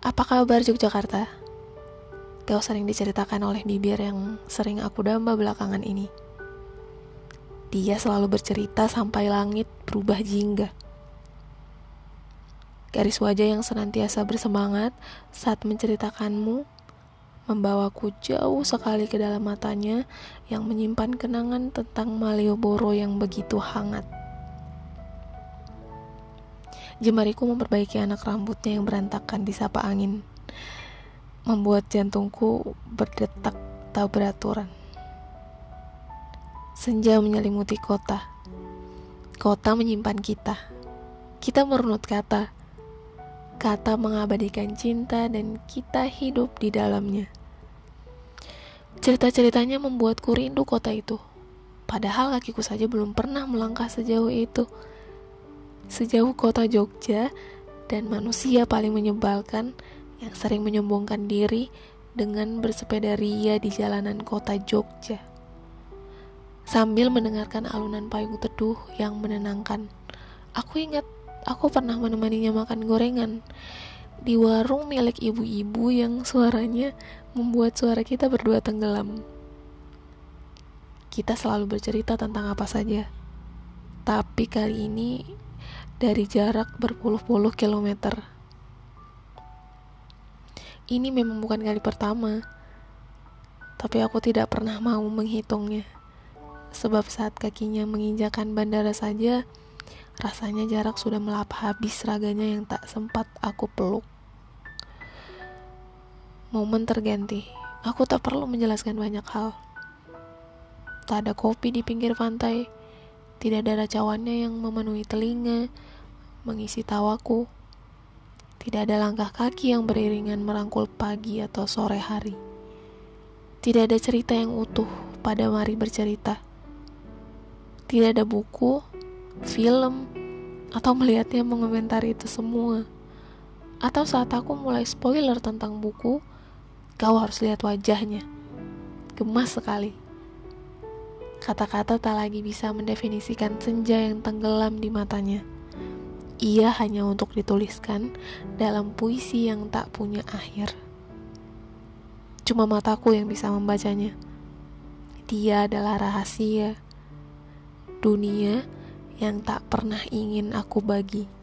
Apa kabar Yogyakarta? Kau sering diceritakan oleh bibir yang sering aku damba belakangan ini. Dia selalu bercerita sampai langit berubah jingga. Garis wajah yang senantiasa bersemangat saat menceritakanmu membawaku jauh sekali ke dalam matanya yang menyimpan kenangan tentang Malioboro yang begitu hangat. Jemariku memperbaiki anak rambutnya yang berantakan di sapa angin, membuat jantungku berdetak tak beraturan. Senja menyelimuti kota. Kota menyimpan kita. Kita merunut kata. Kata mengabadikan cinta dan kita hidup di dalamnya. Cerita-ceritanya membuatku rindu kota itu. Padahal kakiku saja belum pernah melangkah sejauh itu. Sejauh kota Jogja dan manusia paling menyebalkan yang sering menyombongkan diri dengan bersepeda ria di jalanan kota Jogja. Sambil mendengarkan alunan payung teduh yang menenangkan. Aku ingat aku pernah menemaninya makan gorengan di warung milik ibu-ibu yang suaranya membuat suara kita berdua tenggelam. Kita selalu bercerita tentang apa saja, tapi kali ini dari jarak berpuluh-puluh kilometer. Ini memang bukan kali pertama, tapi aku tidak pernah mau menghitungnya. Sebab saat kakinya menginjakan bandara saja, rasanya jarak sudah melap habis raganya yang tak sempat aku peluk. Momen terganti. Aku tak perlu menjelaskan banyak hal. Tak ada kopi di pinggir pantai. Tidak ada racawannya yang memenuhi telinga, mengisi tawaku. Tidak ada langkah kaki yang beriringan merangkul pagi atau sore hari. Tidak ada cerita yang utuh pada mari bercerita. Tidak ada buku, film, atau melihatnya mengomentari itu semua. Atau saat aku mulai spoiler tentang buku, Kau harus lihat wajahnya. Gemas sekali. Kata-kata tak lagi bisa mendefinisikan senja yang tenggelam di matanya. Ia hanya untuk dituliskan dalam puisi yang tak punya akhir. Cuma mataku yang bisa membacanya. Dia adalah rahasia dunia yang tak pernah ingin aku bagi.